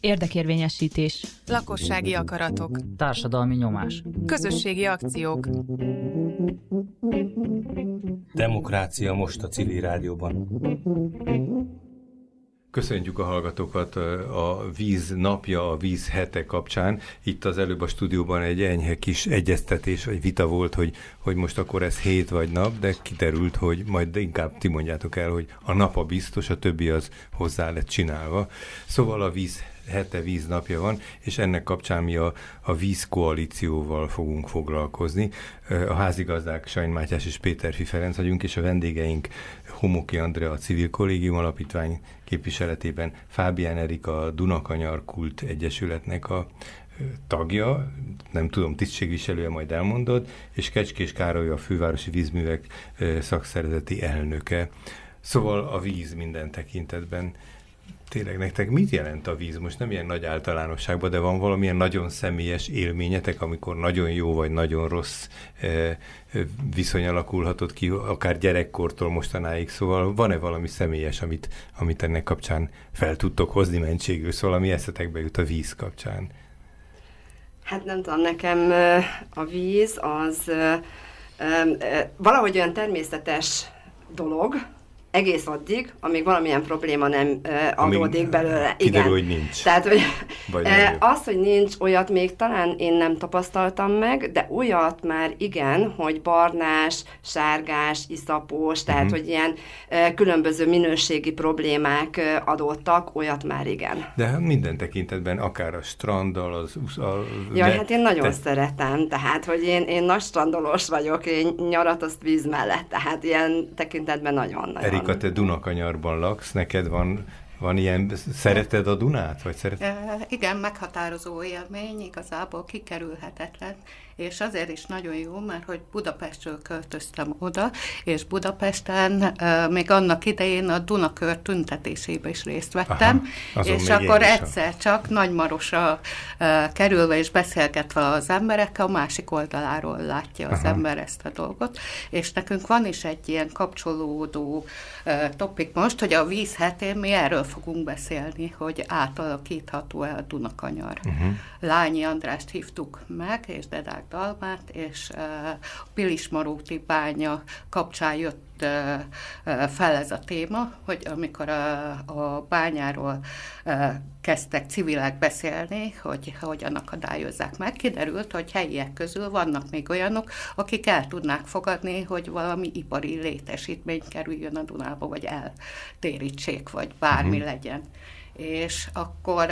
Érdekérvényesítés. Lakossági akaratok. Társadalmi nyomás. Közösségi akciók. Demokrácia most a civil rádióban. Köszöntjük a hallgatókat a víz napja, a víz hete kapcsán. Itt az előbb a stúdióban egy enyhe kis egyeztetés, vagy vita volt, hogy, hogy most akkor ez hét vagy nap, de kiterült, hogy majd inkább ti mondjátok el, hogy a nap a biztos, a többi az hozzá lett csinálva. Szóval a víz hete víznapja van, és ennek kapcsán mi a, a vízkoalícióval fogunk foglalkozni. A házigazdák Sajn Mátyás és Péter Ferenc vagyunk, és a vendégeink Homoki Andrea, a Civil Kollégium Alapítvány képviseletében, Fábián Erika, a Dunakanyar Kult Egyesületnek a tagja, nem tudom, tisztségviselője, majd elmondod, és Kecskés Károly a Fővárosi Vízművek szakszervezeti elnöke. Szóval a víz minden tekintetben tényleg nektek mit jelent a víz? Most nem ilyen nagy általánosságban, de van valamilyen nagyon személyes élményetek, amikor nagyon jó vagy nagyon rossz eh, viszony alakulhatott ki, akár gyerekkortól mostanáig, szóval van-e valami személyes, amit, amit ennek kapcsán fel tudtok hozni mentségül, szóval ami eszetekbe jut a víz kapcsán? Hát nem tudom, nekem a víz az valahogy olyan természetes dolog, egész addig, amíg valamilyen probléma nem adódik amíg belőle. Kiderül, Igen. hogy nincs. Tehát, hogy uh, az, hogy nincs, olyat még talán én nem tapasztaltam meg, de olyat már igen, hogy barnás, sárgás, iszapós, tehát, uh-huh. hogy ilyen különböző minőségi problémák uh, adottak, olyat már igen. De hát minden tekintetben, akár a stranddal, az... A, Jaj, de, hát én nagyon te... szeretem, tehát, hogy én, én nagy strandolós vagyok, én nyarat azt víz mellett, tehát ilyen tekintetben nagyon-nagyon. Erika, te Dunakanyarban laksz, neked van van ilyen, szereted a Dunát? Vagy szeret... E, igen, meghatározó élmény, igazából kikerülhetetlen, és azért is nagyon jó, mert hogy Budapestről költöztem oda, és Budapesten még annak idején a Dunakör tüntetésébe is részt vettem, Aha, és akkor egyszer csak Nagymarosra kerülve és beszélgetve az emberekkel, a másik oldaláról látja az Aha. ember ezt a dolgot, és nekünk van is egy ilyen kapcsolódó topik most, hogy a víz hetén mi erről fogunk beszélni, hogy átalakítható-e a Dunakanyar. Uh-huh. Lányi Andrást hívtuk meg, és Dedák Dalmát, és uh, Pilis Maróti bánya kapcsán jött fel ez a téma, hogy amikor a, a bányáról kezdtek civilek beszélni, hogy hogyan akadályozzák meg, kiderült, hogy helyiek közül vannak még olyanok, akik el tudnák fogadni, hogy valami ipari létesítmény kerüljön a Dunába, vagy eltérítsék, vagy bármi uh-huh. legyen és akkor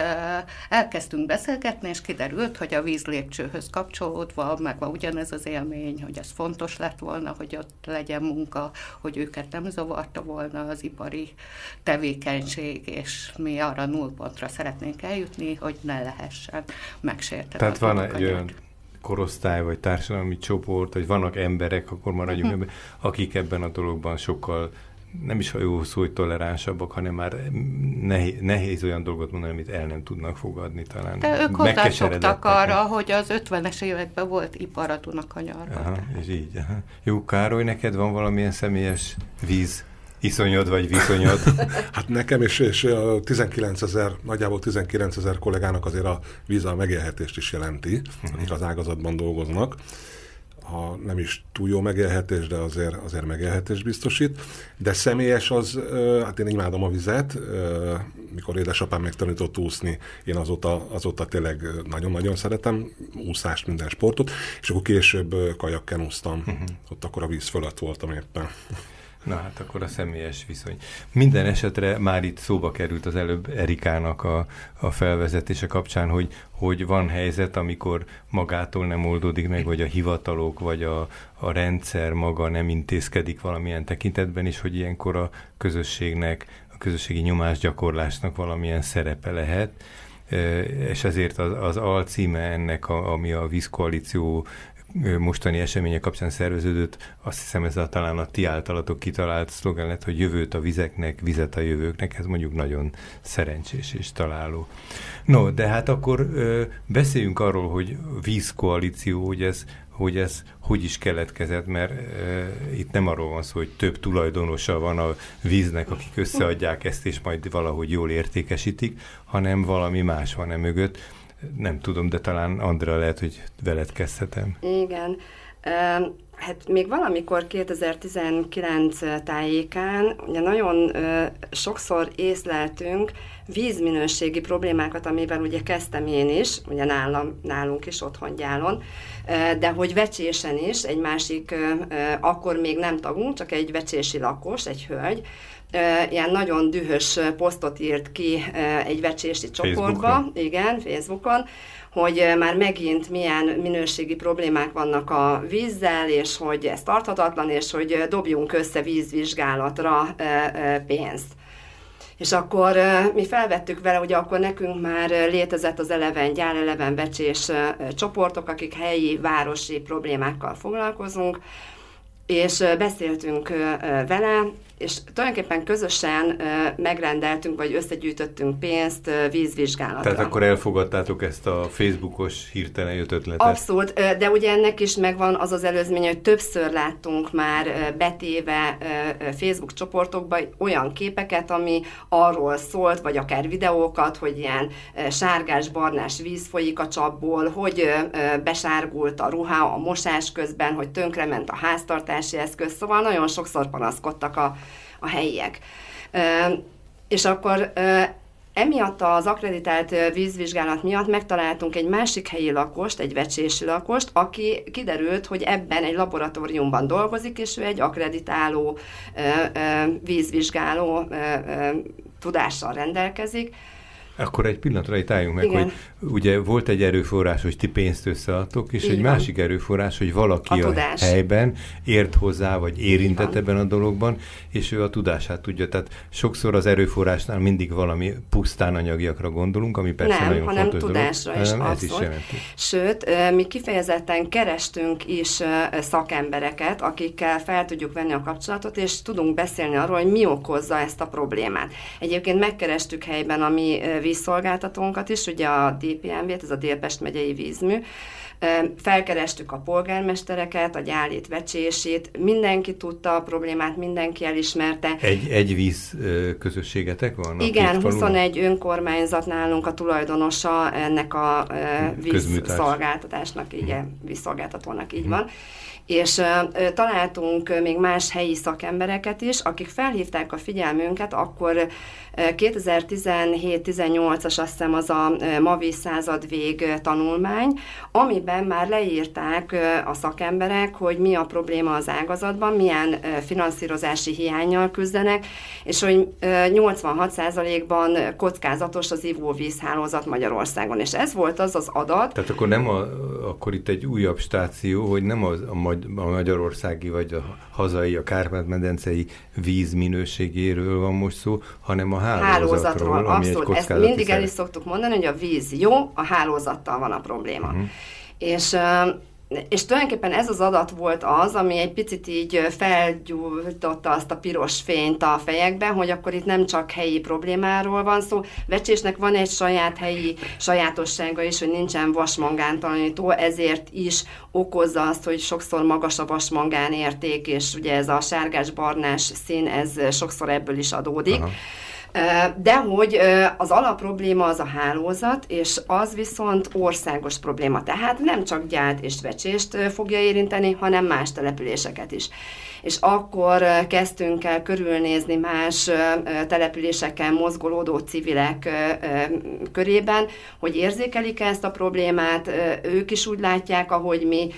elkezdtünk beszélgetni, és kiderült, hogy a vízlépcsőhöz kapcsolódva megvan ugyanez az élmény, hogy ez fontos lett volna, hogy ott legyen munka, hogy őket nem zavarta volna az ipari tevékenység, és mi arra nullpontra szeretnénk eljutni, hogy ne lehessen megsérteni. Tehát van egy olyan korosztály, vagy társadalmi csoport, vagy vannak emberek, akkor maradjunk uh-huh. ebben, akik ebben a dologban sokkal nem is jó szó, hogy toleránsabbak, hanem már nehéz, nehéz olyan dolgot mondani, amit el nem tudnak fogadni talán. De ők hozzászoktak arra, hogy az 50-es években volt iparatunak a nyarban. Aha, és így. Aha. Jó, Károly, neked van valamilyen személyes víz iszonyod vagy viszonyod? hát nekem és, és a 19 ezer, nagyjából 19 ezer kollégának azért a víz a megélhetést is jelenti, uh-huh. akik az ágazatban dolgoznak ha nem is túl jó megélhetés, de azért, azért megélhetés biztosít. De személyes az, hát én imádom a vizet, mikor édesapám megtanított úszni, én azóta, azóta tényleg nagyon-nagyon szeretem úszást, minden sportot, és akkor később kajakken úsztam, uh-huh. ott akkor a víz fölött voltam éppen. Na hát akkor a személyes viszony. Minden esetre már itt szóba került az előbb Erikának a, a felvezetése kapcsán, hogy, hogy van helyzet, amikor magától nem oldódik meg, vagy a hivatalok, vagy a, a rendszer maga nem intézkedik valamilyen tekintetben, és hogy ilyenkor a közösségnek, a közösségi nyomásgyakorlásnak valamilyen szerepe lehet és ezért az, az alcíme ennek, a, ami a vízkoalíció mostani események kapcsán szerveződött, azt hiszem ez a, talán a ti általatok kitalált szlogen lett, hogy jövőt a vizeknek, vizet a jövőknek, ez mondjuk nagyon szerencsés és találó. No, de hát akkor ö, beszéljünk arról, hogy vízkoalíció, hogy ez hogy ez hogy is keletkezett, mert e, itt nem arról van szó, hogy több tulajdonosa van a víznek, akik összeadják ezt, és majd valahogy jól értékesítik, hanem valami más van e mögött. Nem tudom, de talán Andra lehet, hogy veled kezdhetem. Igen. Hát még valamikor 2019 tájékán ugye nagyon sokszor észleltünk vízminőségi problémákat, amivel ugye kezdtem én is, ugye nálam, nálunk is otthon gyálon, de hogy vecsésen is egy másik, akkor még nem tagunk, csak egy vecsési lakos, egy hölgy, ilyen nagyon dühös posztot írt ki egy vecsési csoportba, Facebookon. igen, Facebookon, hogy már megint milyen minőségi problémák vannak a vízzel, és hogy ez tarthatatlan, és hogy dobjunk össze vízvizsgálatra pénzt. És akkor mi felvettük vele, hogy akkor nekünk már létezett az eleven gyár, eleven becsés csoportok, akik helyi, városi problémákkal foglalkozunk, és beszéltünk vele, és tulajdonképpen közösen megrendeltünk, vagy összegyűjtöttünk pénzt vízvizsgálatra. Tehát akkor elfogadtátok ezt a Facebookos hirtelen jött ötletet? Abszolút, de ugye ennek is megvan az az előzmény, hogy többször láttunk már betéve Facebook csoportokba olyan képeket, ami arról szólt, vagy akár videókat, hogy ilyen sárgás-barnás víz folyik a csapból, hogy besárgult a ruha a mosás közben, hogy tönkrement a háztartási eszköz, szóval nagyon sokszor panaszkodtak a a helyiek. És akkor Emiatt az akreditált vízvizsgálat miatt megtaláltunk egy másik helyi lakost, egy vecsési lakost, aki kiderült, hogy ebben egy laboratóriumban dolgozik, és ő egy akreditáló vízvizsgáló tudással rendelkezik, akkor egy pillanatra itt álljunk meg, Igen. hogy ugye volt egy erőforrás, hogy ti pénzt összeadtok, és Így egy másik erőforrás, hogy valaki a, a helyben ért hozzá, vagy érintett ebben a dologban, és ő a tudását tudja. Tehát sokszor az erőforrásnál mindig valami pusztán anyagiakra gondolunk, ami persze Nem, nagyon hanem fontos tudásra dolog. is, Nem, ez is jelenti. Sőt, mi kifejezetten kerestünk is szakembereket, akikkel fel tudjuk venni a kapcsolatot, és tudunk beszélni arról, hogy mi okozza ezt a problémát. Egyébként megkerestük helyben a mi vízszolgáltatónkat is, ugye a DPMV-t, ez a Délpest megyei vízmű, Felkerestük a polgármestereket, a gyálét vecsését, mindenki tudta a problémát, mindenki elismerte. Egy, egy víz közösségetek van? Igen, 21 önkormányzat nálunk a tulajdonosa ennek a vízszolgáltatásnak, igen, vízszolgáltatónak így uh-huh. van és uh, találtunk még más helyi szakembereket is, akik felhívták a figyelmünket, akkor 2017-18-as azt hiszem az a Mavi század vég tanulmány, amiben már leírták a szakemberek, hogy mi a probléma az ágazatban, milyen finanszírozási hiányjal küzdenek, és hogy uh, 86%-ban kockázatos az ivóvízhálózat Magyarországon. És ez volt az az adat. Tehát akkor nem a, akkor itt egy újabb stáció, hogy nem az a a magyarországi vagy a hazai, a Kárpát-medencei víz van most szó, hanem a hálózatról, hálózatról abszolút. Ezt mindig el is szoktuk mondani, hogy a víz jó, a hálózattal van a probléma. Uh-huh. És és tulajdonképpen ez az adat volt az, ami egy picit így felgyújtotta azt a piros fényt a fejekbe, hogy akkor itt nem csak helyi problémáról van szó. Vecsésnek van egy saját helyi sajátossága is, hogy nincsen vasmangántalanító, ezért is okozza azt, hogy sokszor magas a vasmangán érték, és ugye ez a sárgás-barnás szín, ez sokszor ebből is adódik. Aha. De hogy az alapprobléma az a hálózat, és az viszont országos probléma. Tehát nem csak gyárt és vecsést fogja érinteni, hanem más településeket is. És akkor kezdtünk el körülnézni más településekkel mozgolódó civilek körében, hogy érzékelik ezt a problémát, ők is úgy látják, ahogy mi,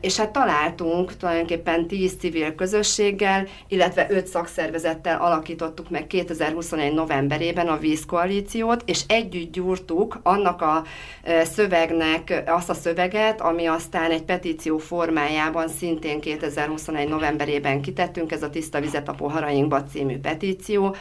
és hát találtunk tulajdonképpen 10 civil közösséggel, illetve 5 szakszervezettel alakítottuk meg 2021 novemberében a vízkoalíciót, és együtt gyúrtuk annak a szövegnek azt a szöveget, ami aztán egy petíció formájában szintén 2021 novemberében kitettünk, ez a Tiszta vizet a poharainkba című petíció,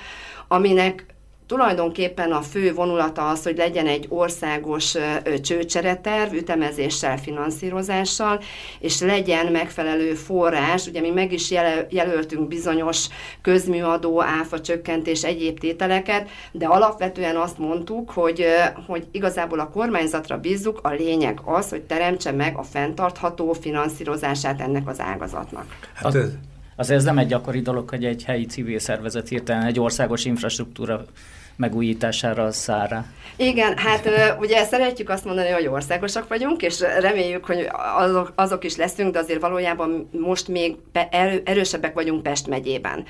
aminek Tulajdonképpen a fő vonulata az, hogy legyen egy országos csőcsereterv, ütemezéssel, finanszírozással, és legyen megfelelő forrás, ugye mi meg is jelöltünk bizonyos közműadó, áfa csökkentés, egyéb tételeket, de alapvetően azt mondtuk, hogy, hogy igazából a kormányzatra bízzuk, a lényeg az, hogy teremtse meg a fenntartható finanszírozását ennek az ágazatnak. Hát ez... Azért ez nem egy gyakori dolog, hogy egy helyi civil szervezet hirtelen egy országos infrastruktúra megújítására száll rá. Igen, hát ugye szeretjük azt mondani, hogy országosak vagyunk, és reméljük, hogy azok, azok is leszünk, de azért valójában most még erő, erősebbek vagyunk Pest megyében.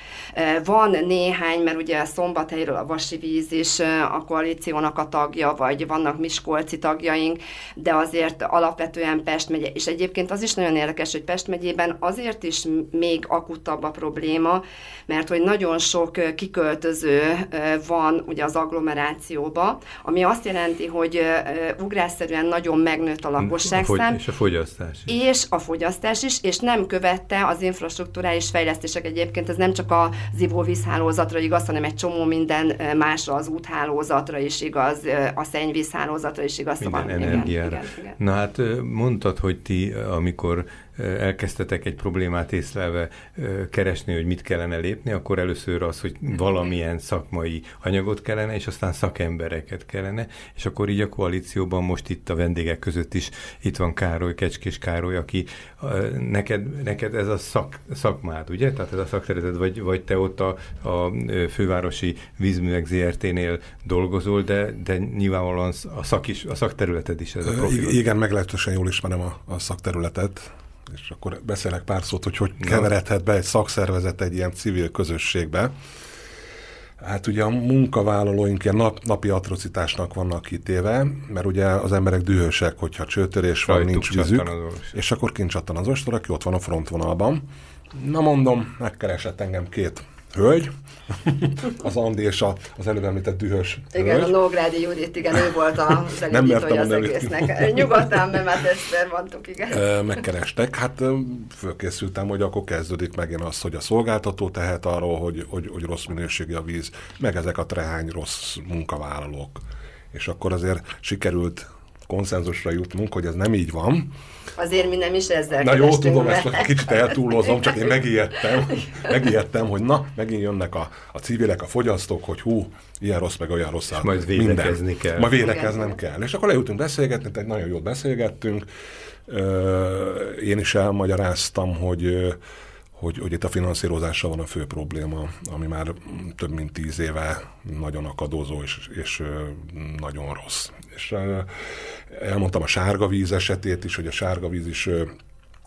Van néhány, mert ugye a Szombathelyről a Vasi Víz is a koalíciónak a tagja, vagy vannak Miskolci tagjaink, de azért alapvetően Pest megye. És egyébként az is nagyon érdekes, hogy Pest megyében azért is még akutabb a probléma, mert hogy nagyon sok kiköltöző van, ugye ugye az agglomerációba, ami azt jelenti, hogy ugrásszerűen nagyon megnőtt a lakosságszám. És a fogyasztás is. És a fogyasztás is, és nem követte az infrastruktúrális fejlesztések egyébként, ez nem csak a ivóvízhálózatra igaz, hanem egy csomó minden másra, az úthálózatra is igaz, a szennyvízhálózatra is igaz. Minden szóval, energiára. Igen, igen, igen. Na hát mondtad, hogy ti, amikor elkezdtetek egy problémát észlelve keresni, hogy mit kellene lépni, akkor először az, hogy valamilyen szakmai anyagot kellene, és aztán szakembereket kellene, és akkor így a koalícióban most itt a vendégek között is itt van Károly, Kecskés Károly, aki neked, neked ez a szak, szakmád, ugye? Tehát ez a szakterületed, vagy, vagy te ott a, a fővárosi vízművek ZRT-nél dolgozol, de, de nyilvánvalóan a, szak is, a szakterületed is ez a profil. Igen, meglehetősen jól ismerem a, a szakterületet és akkor beszélek pár szót, hogy hogy keveredhet be egy szakszervezet egy ilyen civil közösségbe. Hát ugye a munkavállalóink ilyen nap, napi atrocitásnak vannak kitéve, mert ugye az emberek dühösek, hogyha csőtörés van, Rajtuk nincs vízük, és akkor kincsattan az ostor, aki ott van a frontvonalban. Na mondom, megkeresett engem két hölgy, az Andi és a, az előbb említett dühös Igen, hölgy. a Nógrádi Judit, igen, ő volt az elindítója az egésznek. Nyugodtan, mert már ezt mondtuk, igen. Megkerestek, hát fölkészültem, hogy akkor kezdődik megint az, hogy a szolgáltató tehet arról, hogy, hogy, hogy rossz minőségi a víz, meg ezek a trehány rossz munkavállalók. És akkor azért sikerült konszenzusra jutnunk, hogy ez nem így van. Azért mi nem is ezzel Na jó, tudom, ezt most kicsit eltúlozom, csak én megijedtem, megijedtem, hogy na, megint jönnek a, a civilek, a fogyasztók, hogy hú, ilyen rossz, meg olyan rossz. majd védekezni minden. kell. Majd védekeznem kell. És akkor leültünk beszélgetni, tehát nagyon jól beszélgettünk. Én is elmagyaráztam, hogy hogy, hogy itt a finanszírozással van a fő probléma, ami már több mint tíz éve nagyon akadozó és, és nagyon rossz. És elmondtam a sárga víz esetét is, hogy a sárga víz is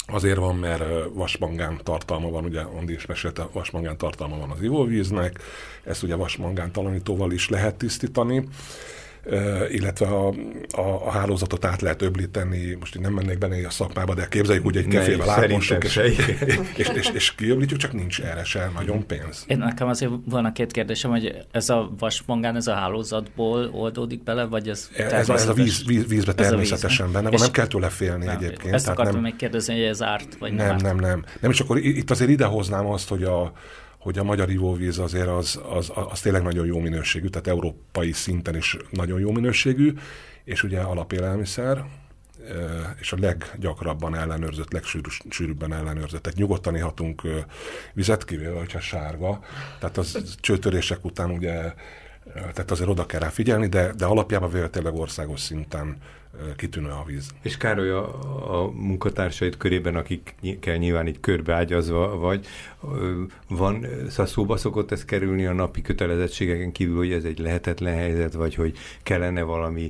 Azért van, mert vasmangán tartalma van, ugye Andi is mesélte, vasmangán tartalma van az ivóvíznek, ezt ugye vasmangán talanítóval is lehet tisztítani, illetve a, a, a hálózatot át lehet öblíteni, most én nem mennék benne a szakmába, de képzeljük úgy egy kefével átmossuk, és, és, és, és, kiöblítjük, csak nincs erre se nagyon pénz. Én nekem azért volna két kérdésem, hogy ez a vasmangán, ez a hálózatból oldódik bele, vagy ez Ez a, ez a víz, víz, vízbe természetesen víz, benne van, nem kell tőle félni nem, egyébként. Ezt akartam nem, még kérdezni, hogy ez árt, vagy nem Nem, nem, nem. Nem, és akkor itt azért idehoznám azt, hogy a, hogy a magyar ivóvíz azért az, az, az tényleg nagyon jó minőségű, tehát európai szinten is nagyon jó minőségű, és ugye alapélelmiszer, és a leggyakrabban ellenőrzött, legsűrűbben ellenőrzött. Tehát nyugodtan ihatunk vizet, kivéve, hogyha sárga. Tehát az csőtörések után ugye, tehát azért oda kell rá figyelni, de, de alapjában véletlenül országos szinten kitűnő a víz. És Károly, a, a munkatársait körében, akikkel nyilván így körbeágyazva vagy, van, szóval szóba szokott ez kerülni a napi kötelezettségeken kívül, hogy ez egy lehetetlen helyzet, vagy hogy kellene valami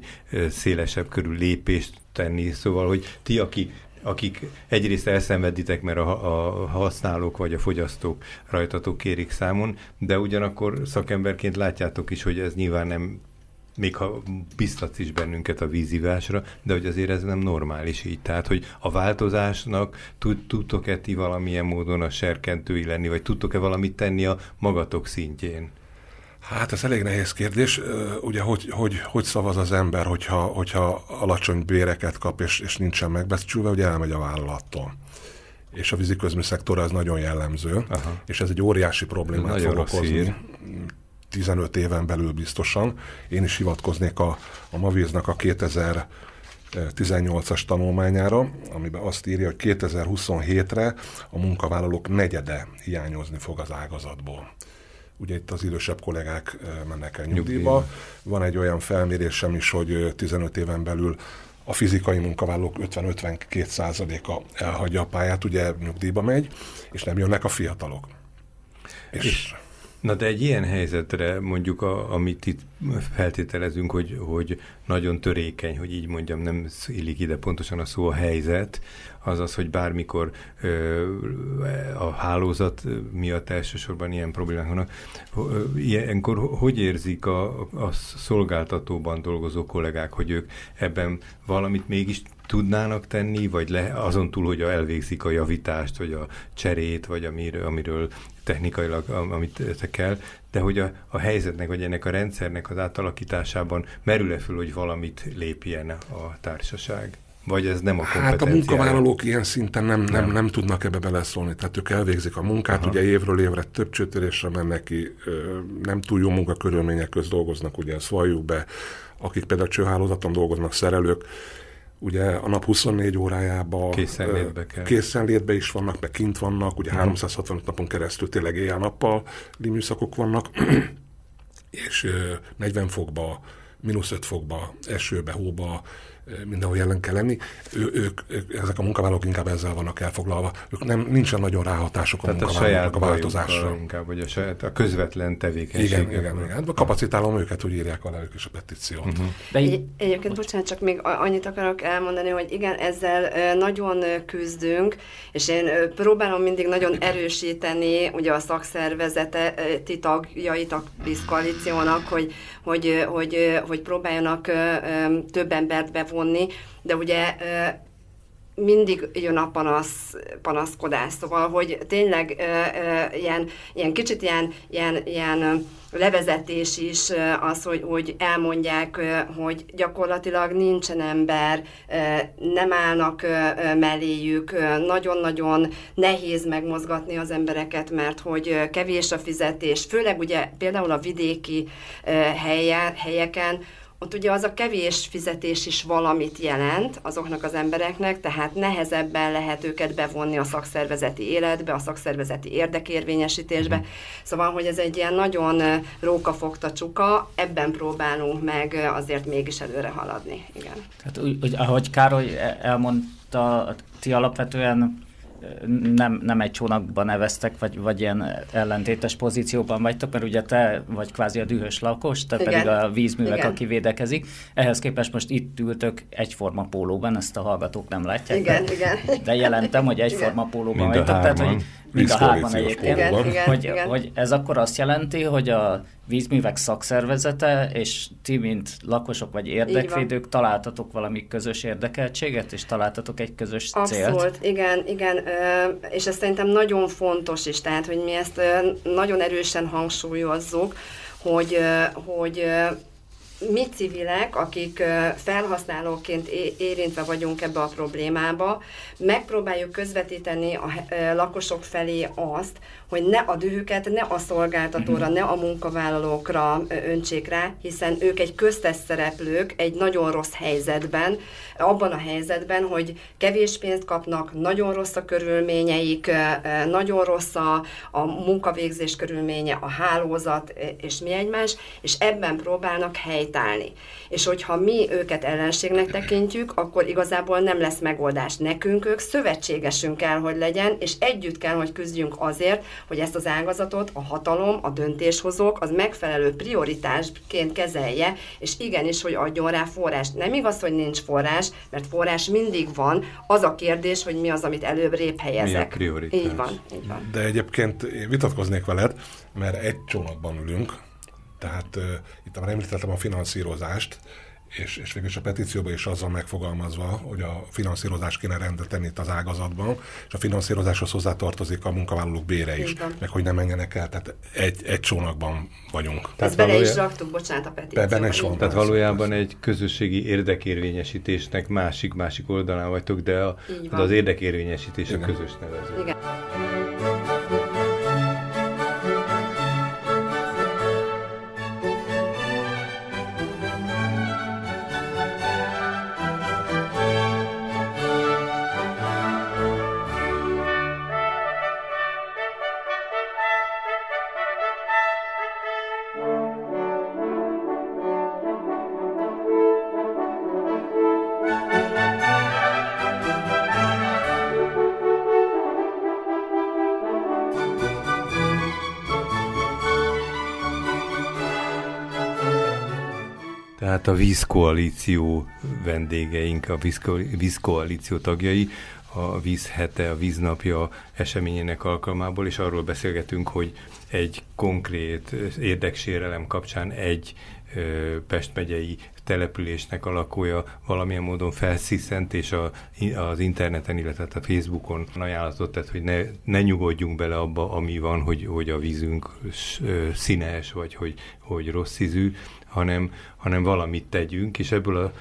szélesebb körül lépést tenni, szóval, hogy ti, aki akik egyrészt elszenveditek, mert a, a használók vagy a fogyasztók rajtatok kérik számon, de ugyanakkor szakemberként látjátok is, hogy ez nyilván nem még ha biztatsz is bennünket a vízivásra, de hogy azért ez nem normális így. Tehát, hogy a változásnak tud, tudtok-e ti valamilyen módon a serkentői lenni, vagy tudtok-e valamit tenni a magatok szintjén? Hát ez elég nehéz kérdés. Ugye, hogy, hogy, hogy szavaz az ember, hogyha, hogyha alacsony béreket kap, és, és nincsen megbecsülve, hogy elmegy a vállalattól. És a víziközmű szektor az nagyon jellemző, Aha. és ez egy óriási problémát nagyon fog okozni. Hír 15 éven belül biztosan. Én is hivatkoznék a, a Mavíznak a 2000 18-as tanulmányára, amiben azt írja, hogy 2027-re a munkavállalók negyede hiányozni fog az ágazatból. Ugye itt az idősebb kollégák mennek el nyugdíjba. Van egy olyan felmérésem is, hogy 15 éven belül a fizikai munkavállalók 50-52 százaléka elhagyja a pályát, ugye nyugdíjba megy, és nem jönnek a fiatalok. És, és Na de egy ilyen helyzetre mondjuk, a, amit itt feltételezünk, hogy, hogy nagyon törékeny, hogy így mondjam, nem illik ide pontosan a szó a helyzet, az az, hogy bármikor ö, a hálózat miatt elsősorban ilyen problémák vannak. Ilyenkor hogy érzik a, a szolgáltatóban dolgozó kollégák, hogy ők ebben valamit mégis tudnának tenni, vagy le, azon túl, hogy elvégzik a javítást, vagy a cserét, vagy amiről, amiről technikailag, amit kell, de hogy a, a helyzetnek, vagy ennek a rendszernek az átalakításában merül-e föl, hogy valamit lépjen a társaság? Vagy ez nem a Hát a munkavállalók ilyen szinten nem, nem, nem. nem tudnak ebbe beleszólni. Tehát ők elvégzik a munkát, Aha. ugye évről évre több csőtörésre mennek ki, nem túl jó munkakörülmények közt dolgoznak, ugye ezt valljuk be, akik például csőhálózaton dolgoznak, szerelők, ugye a nap 24 órájában készenlétbe, kell. készenlétbe is vannak, meg kint vannak, ugye uh-huh. 365 napon keresztül tényleg éjjel-nappal műszakok vannak, és 40 fokba, mínusz 5 fokba, esőbe, hóba, mindenhol jelen kell lenni. Ő, ők, ők, ezek a munkavállalók inkább ezzel vannak elfoglalva. Ők nem, nincsen nagyon ráhatások a Tehát munkavállalók a változásra. Inkább, vagy a, saját, a közvetlen tevékenység. Igen, igen, igen. Hát kapacitálom őket, hogy írják alá ők is a petíciót. Uh-huh. De Egy, egyébként, bocsánat, csak még annyit akarok elmondani, hogy igen, ezzel nagyon küzdünk, és én próbálom mindig nagyon erősíteni ugye a szakszervezete tagjait a koalíciónak, hogy, hogy, hogy, hogy próbáljanak több embert bevonni vonni, de ugye mindig jön a panasz, panaszkodás, szóval, hogy tényleg ilyen, ilyen kicsit ilyen, ilyen, ilyen levezetés is az, hogy, hogy elmondják, hogy gyakorlatilag nincsen ember, nem állnak melléjük, nagyon-nagyon nehéz megmozgatni az embereket, mert hogy kevés a fizetés, főleg ugye például a vidéki helye, helyeken, ott ugye az a kevés fizetés is valamit jelent azoknak az embereknek, tehát nehezebben lehet őket bevonni a szakszervezeti életbe, a szakszervezeti érdekérvényesítésbe. Mm. Szóval, hogy ez egy ilyen nagyon rókafogta csuka, ebben próbálunk meg azért mégis előre haladni. Igen. Tehát úgy, ahogy Károly e- elmondta, ti alapvetően nem, nem egy csónakban neveztek, vagy, vagy ilyen ellentétes pozícióban vagytok, mert ugye te vagy kvázi a dühös lakos, te Igen. pedig a vízművek, Igen. aki védekezik. Ehhez képest most itt ültök egyforma pólóban, ezt a hallgatók nem látják. Igen, de, igen. De jelentem, hogy egyforma pólóban vagytok, tehát hogy mind a hárman egyébként, igen, igen, hogy, igen. hogy ez akkor azt jelenti, hogy a vízművek szakszervezete, és ti, mint lakosok vagy érdekvédők találtatok valami közös érdekeltséget, és találtatok egy közös célt? Abszolút, igen, igen, és ez szerintem nagyon fontos is, tehát, hogy mi ezt nagyon erősen hangsúlyozzuk, hogy, hogy mi civilek, akik felhasználóként érintve vagyunk ebbe a problémába, megpróbáljuk közvetíteni a lakosok felé azt, hogy ne a dühüket ne a szolgáltatóra, mhm. ne a munkavállalókra öntsék rá, hiszen ők egy köztes szereplők egy nagyon rossz helyzetben, abban a helyzetben, hogy kevés pénzt kapnak, nagyon rossz a körülményeik, nagyon rossz a, a munkavégzés körülménye, a hálózat és mi egymás, és ebben próbálnak helytállni. És hogyha mi őket ellenségnek tekintjük, akkor igazából nem lesz megoldás. Nekünk ők szövetségesünk kell, hogy legyen, és együtt kell, hogy küzdjünk azért, hogy ezt az ágazatot a hatalom, a döntéshozók az megfelelő prioritásként kezelje, és igenis, hogy adjon rá forrást. Nem igaz, hogy nincs forrás, mert forrás mindig van. Az a kérdés, hogy mi az, amit előbb helyezek. Mi a prioritás? Így van, így van. De egyébként én vitatkoznék veled, mert egy csónakban ülünk, tehát uh, itt már említettem a finanszírozást, és, és végülis a petícióban is azzal megfogalmazva, hogy a finanszírozás kéne rendet tenni itt az ágazatban, és a finanszírozáshoz hozzátartozik a munkavállalók bére is, meg hogy nem menjenek el, tehát egy, egy csónakban vagyunk. Tehát Ezt bele is raktuk, bocsánat, a petícióban. Benne is van. Tehát valójában egy közösségi érdekérvényesítésnek másik-másik oldalán vagytok, de a, az érdekérvényesítés Igen. a közös nevező. Igen. A vízkoalíció vendégeink, a vízkoalíció tagjai a vízhete, a víznapja eseményének alkalmából, és arról beszélgetünk, hogy egy konkrét érdeksérelem kapcsán egy Pest megyei településnek a valamilyen módon felsziszent, és a, az interneten, illetve a Facebookon ajánlatot tett, hogy ne, ne nyugodjunk bele abba, ami van, hogy, hogy a vízünk színes, vagy hogy, hogy rossz ízű, hanem, hanem valamit tegyünk, és ebből a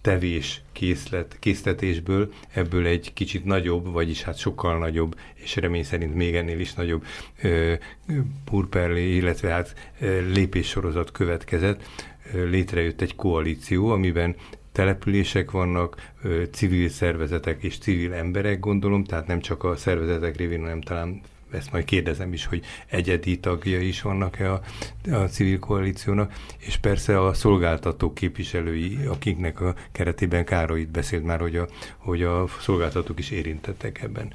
tevés készlet, készletésből ebből egy kicsit nagyobb, vagyis hát sokkal nagyobb, és remény szerint még ennél is nagyobb ö, purperlé, illetve hát ö, lépéssorozat következett. Létrejött egy koalíció, amiben települések vannak, civil szervezetek és civil emberek, gondolom, tehát nem csak a szervezetek révén, hanem talán ezt majd kérdezem is, hogy egyedi tagja is vannak-e a, a civil koalíciónak, és persze a szolgáltatók képviselői, akiknek a keretében Károly beszélt már, hogy a, hogy a szolgáltatók is érintettek ebben.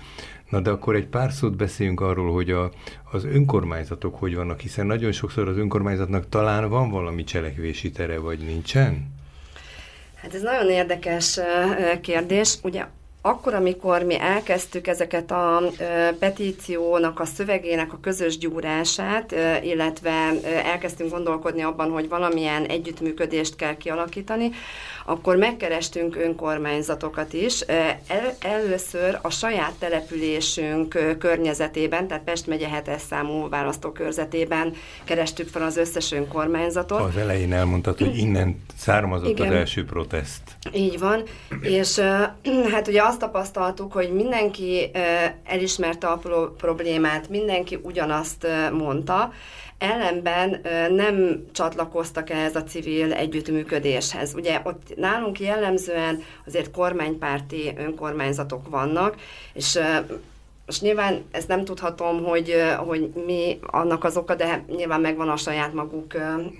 Na de akkor egy pár szót beszéljünk arról, hogy a, az önkormányzatok hogy vannak, hiszen nagyon sokszor az önkormányzatnak talán van valami cselekvési tere, vagy nincsen? Hát ez nagyon érdekes kérdés. Ugye akkor, amikor mi elkezdtük ezeket a petíciónak a szövegének a közös gyúrását, illetve elkezdtünk gondolkodni abban, hogy valamilyen együttműködést kell kialakítani, akkor megkerestünk önkormányzatokat is. El, először a saját településünk környezetében, tehát Pest megye hetes számú választókörzetében kerestük fel az összes önkormányzatot. Az elején elmondtad, hogy innen származott Igen. az első protest. Így van, és hát ugye azt tapasztaltuk, hogy mindenki elismerte a problémát, mindenki ugyanazt mondta, ellenben nem csatlakoztak ehhez a civil együttműködéshez. Ugye ott nálunk jellemzően azért kormánypárti önkormányzatok vannak, és most nyilván ezt nem tudhatom, hogy, hogy mi annak az oka, de nyilván megvan a saját maguk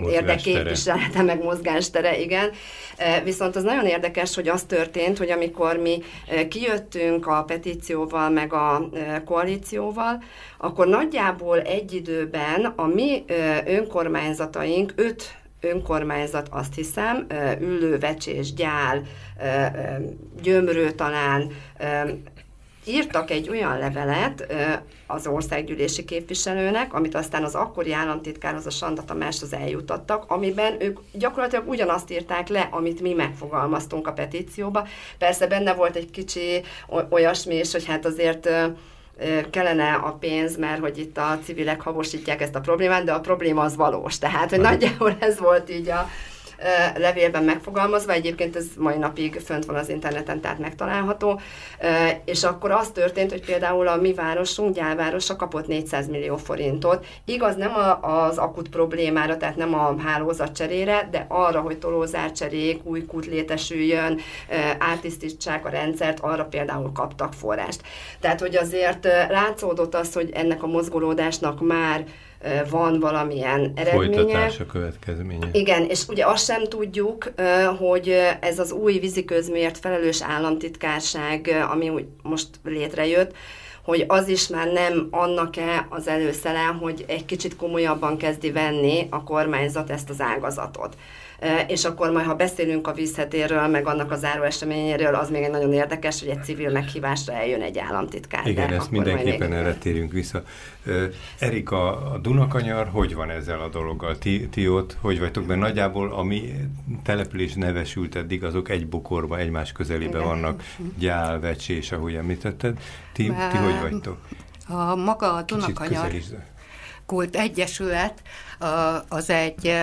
érdeképviselete, meg mozgástere, igen. Viszont az nagyon érdekes, hogy az történt, hogy amikor mi kijöttünk a petícióval, meg a koalícióval, akkor nagyjából egy időben a mi önkormányzataink öt önkormányzat, azt hiszem, Üllő, Vecsés, Gyál, Gyömrő talán, írtak egy olyan levelet az országgyűlési képviselőnek, amit aztán az akkori államtitkárhoz, a Sanda Tamáshoz eljutattak, amiben ők gyakorlatilag ugyanazt írták le, amit mi megfogalmaztunk a petícióba. Persze benne volt egy kicsi olyasmi is, hogy hát azért kellene a pénz, mert hogy itt a civilek habosítják ezt a problémát, de a probléma az valós. Tehát, hogy nagyjából ez volt így a, levélben megfogalmazva, egyébként ez mai napig fönt van az interneten, tehát megtalálható, és akkor az történt, hogy például a mi városunk, Gyálvárosa kapott 400 millió forintot, igaz nem az akut problémára, tehát nem a hálózatcserére, de arra, hogy tolózárcserék, új kút létesüljön, ártisztítsák a rendszert, arra például kaptak forrást. Tehát, hogy azért látszódott az, hogy ennek a mozgolódásnak már van valamilyen eredménye. Folytatása következménye. Igen, és ugye azt sem tudjuk, hogy ez az új víziközmért felelős államtitkárság, ami most létrejött, hogy az is már nem annak-e az előszele, hogy egy kicsit komolyabban kezdi venni a kormányzat ezt az ágazatot és akkor majd, ha beszélünk a vízhetéről, meg annak a záró eseményéről, az még egy nagyon érdekes, hogy egy civil meghívásra eljön egy államtitkár. Igen, ezt mindenképpen még... erre térünk vissza. Erika, a Dunakanyar hogy van ezzel a dologgal? Ti, ti ott hogy vagytok? Mert nagyjából a mi település nevesült eddig, azok egy bukorba, egymás közelébe Igen. vannak, gyál, vecsés, ahogy említetted. Ti, ti hogy vagytok? A maga a Dunakanyar Kult Egyesület az egy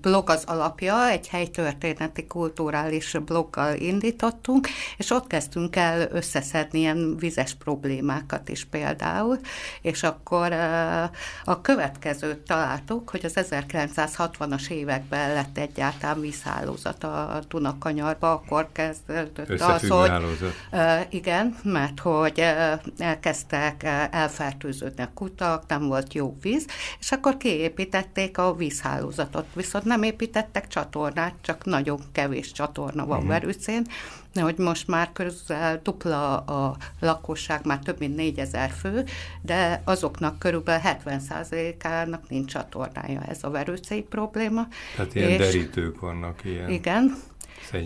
blog az alapja, egy helytörténeti kulturális bloggal indítottunk, és ott kezdtünk el összeszedni ilyen vizes problémákat is például, és akkor a következőt találtuk, hogy az 1960-as években lett egyáltalán vízhálózat a Dunakanyarba, akkor kezdődött az, hogy igen, mert hogy elkezdtek elfertőződni a kutak, nem volt jó víz, és akkor két kiépítették a vízhálózatot, viszont nem építettek csatornát, csak nagyon kevés csatorna van uh-huh. Verőcén, hogy most már közel dupla a lakosság, már több mint 4000 fő, de azoknak körülbelül 70%-ának nincs csatornája ez a verőcei probléma. Tehát ilyen és, derítők vannak ilyen. Igen,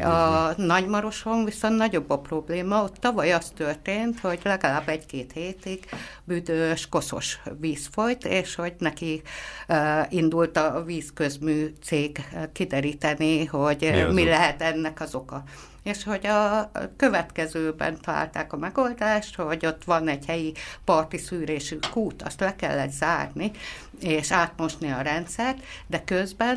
a Nagymaroson viszont nagyobb a probléma. Ott tavaly az történt, hogy legalább egy-két hétig büdös, koszos víz folyt, és hogy neki uh, indult a vízközmű cég kideríteni, hogy mi, mi lehet ennek az oka. És hogy a következőben találták a megoldást, hogy ott van egy helyi parti szűrésű kút, azt le kellett zárni, és átmosni a rendszert, de közben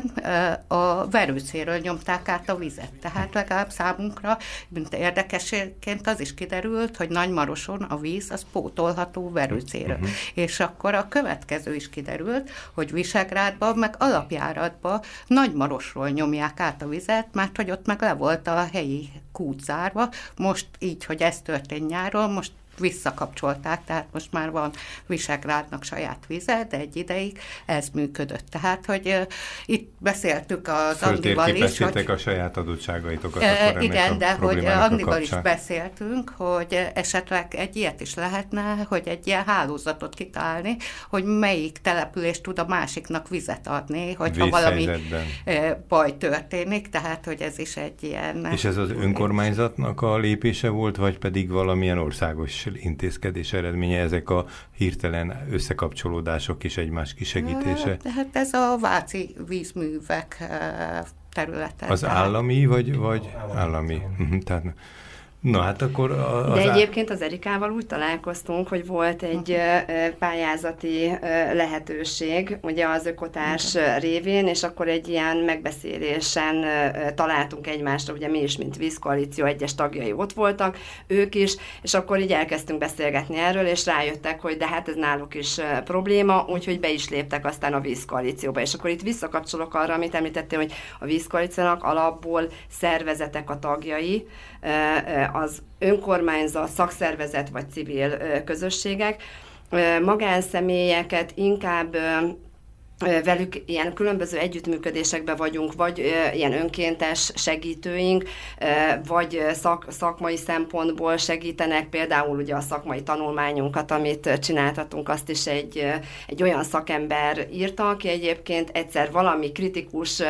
a verőszéről nyomták át a vizet. Tehát legalább számunkra, mint érdekesként az is kiderült, hogy Nagymaroson a víz az pótolható verőszéről. Uh-huh. És akkor a következő is kiderült, hogy Visegrádban, meg alapjáratban Nagymarosról nyomják át a vizet, mert hogy ott meg le volt a helyi kút zárva. Most így, hogy ez történt nyáron, most visszakapcsolták, tehát most már van Visegrádnak saját vize, de egy ideig ez működött. Tehát, hogy uh, itt beszéltük az Andival is, hogy... a saját adottságaitokat. Uh, igen, de hogy Andival is beszéltünk, hogy esetleg egy ilyet is lehetne, hogy egy ilyen hálózatot kitalálni, hogy melyik település tud a másiknak vizet adni, hogyha valami baj történik, tehát, hogy ez is egy ilyen... És ez az önkormányzatnak a lépése volt, vagy pedig valamilyen országos intézkedés eredménye ezek a hirtelen összekapcsolódások és egymás kisegítése? Tehát ez a váci vízművek eh, területe. Az tehát... állami, vagy, vagy állami? állami. Mhm, tehát Na hát akkor... Az De egyébként az Erikával úgy találkoztunk, hogy volt egy pályázati lehetőség, ugye az ökotárs révén, és akkor egy ilyen megbeszélésen találtunk egymásra, ugye mi is, mint vízkoalíció egyes tagjai ott voltak, ők is, és akkor így elkezdtünk beszélgetni erről, és rájöttek, hogy de hát ez náluk is probléma, úgyhogy be is léptek aztán a vízkoalícióba. És akkor itt visszakapcsolok arra, amit említettél, hogy a vízkoalíciónak alapból szervezetek a tagjai, az önkormányzat, szakszervezet vagy civil közösségek, magánszemélyeket inkább velük ilyen különböző együttműködésekben vagyunk, vagy ilyen önkéntes segítőink, vagy szak, szakmai szempontból segítenek, például ugye a szakmai tanulmányunkat, amit csináltatunk, azt is egy, egy olyan szakember írta, aki egyébként egyszer valami kritikus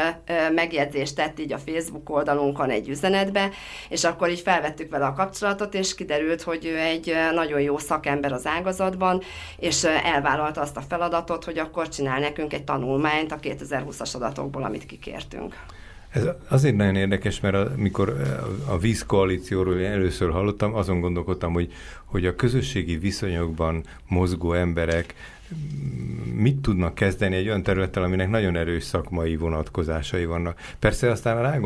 megjegyzést tett így a Facebook oldalunkon egy üzenetbe, és akkor így felvettük vele a kapcsolatot, és kiderült, hogy ő egy nagyon jó szakember az ágazatban, és elvállalta azt a feladatot, hogy akkor csinál nekünk egy tanulmányt a 2020-as adatokból, amit kikértünk. Ez azért nagyon érdekes, mert amikor a vízkoalícióról én először hallottam, azon gondolkodtam, hogy, hogy a közösségi viszonyokban mozgó emberek mit tudnak kezdeni egy olyan területtel, aminek nagyon erős szakmai vonatkozásai vannak. Persze aztán rá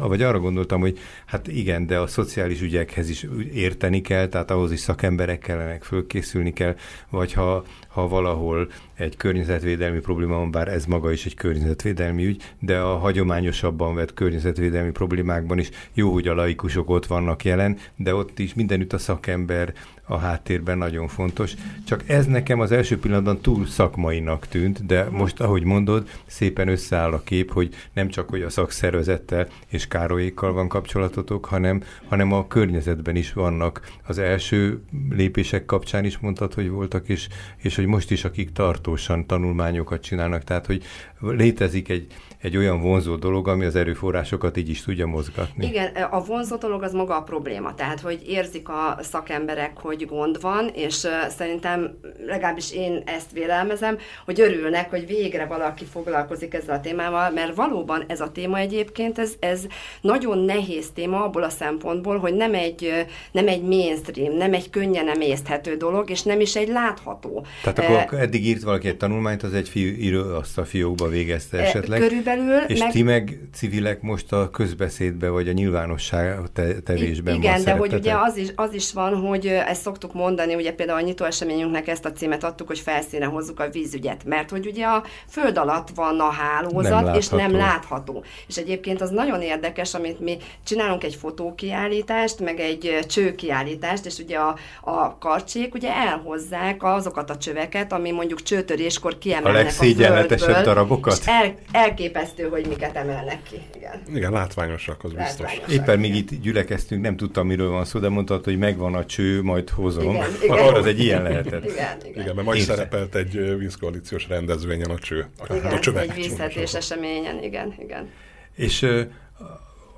vagy arra gondoltam, hogy hát igen, de a szociális ügyekhez is érteni kell, tehát ahhoz is szakemberek kellenek, fölkészülni kell, vagy ha, ha valahol egy környezetvédelmi probléma van, bár ez maga is egy környezetvédelmi ügy, de a hagyományosabban vett környezetvédelmi problémákban is jó, hogy a laikusok ott vannak jelen, de ott is mindenütt a szakember a háttérben nagyon fontos. Csak ez nekem az első pillanatban túl szakmainak tűnt, de most, ahogy mondod, szépen összeáll a kép, hogy nem csak, hogy a szakszervezettel és Károlyékkal van kapcsolatotok, hanem, hanem a környezetben is vannak. Az első lépések kapcsán is mondtad, hogy voltak, és, és hogy most is, akik tartósan tanulmányokat csinálnak, tehát, hogy létezik egy, egy olyan vonzó dolog, ami az erőforrásokat így is tudja mozgatni. Igen, a vonzó dolog az maga a probléma, tehát hogy érzik a szakemberek, hogy gond van, és szerintem legalábbis én ezt vélelmezem, hogy örülnek, hogy végre valaki foglalkozik ezzel a témával, mert valóban ez a téma egyébként, ez, ez nagyon nehéz téma abból a szempontból, hogy nem egy, nem egy mainstream, nem egy könnyen emészthető dolog, és nem is egy látható. Tehát akkor uh, eddig írt valaki egy tanulmányt, az egy fiú, író azt a fiókba végezte esetleg? Körülbelül belül... És meg... ti meg civilek most a közbeszédbe, vagy a nyilvánosság te- tevésben Igen, de hogy ugye az is, az is van, hogy ezt szoktuk mondani, ugye például a nyitó eseményünknek ezt a címet adtuk, hogy felszíne hozzuk a vízügyet, mert hogy ugye a föld alatt van a hálózat, nem és nem látható. És egyébként az nagyon érdekes, amit mi csinálunk egy fotókiállítást, meg egy csőkiállítást, és ugye a, a karcsék ugye elhozzák azokat a csöveket, ami mondjuk csőtöréskor kiemelnek a, a földből, darabokat? És el, elképesztő, hogy miket emelnek ki. Igen, Igen látványosak, az biztos. Éppen még itt gyülekeztünk, nem tudtam, miről van szó, de mondtad, hogy megvan a cső, majd hozom. Igen, igen. az egy ilyen lehetett. Igen, igen. igen mert majd szerepelt egy vízkoalíciós rendezvényen a cső. Igen, a csövek, egy vízhetés eseményen, igen, igen. És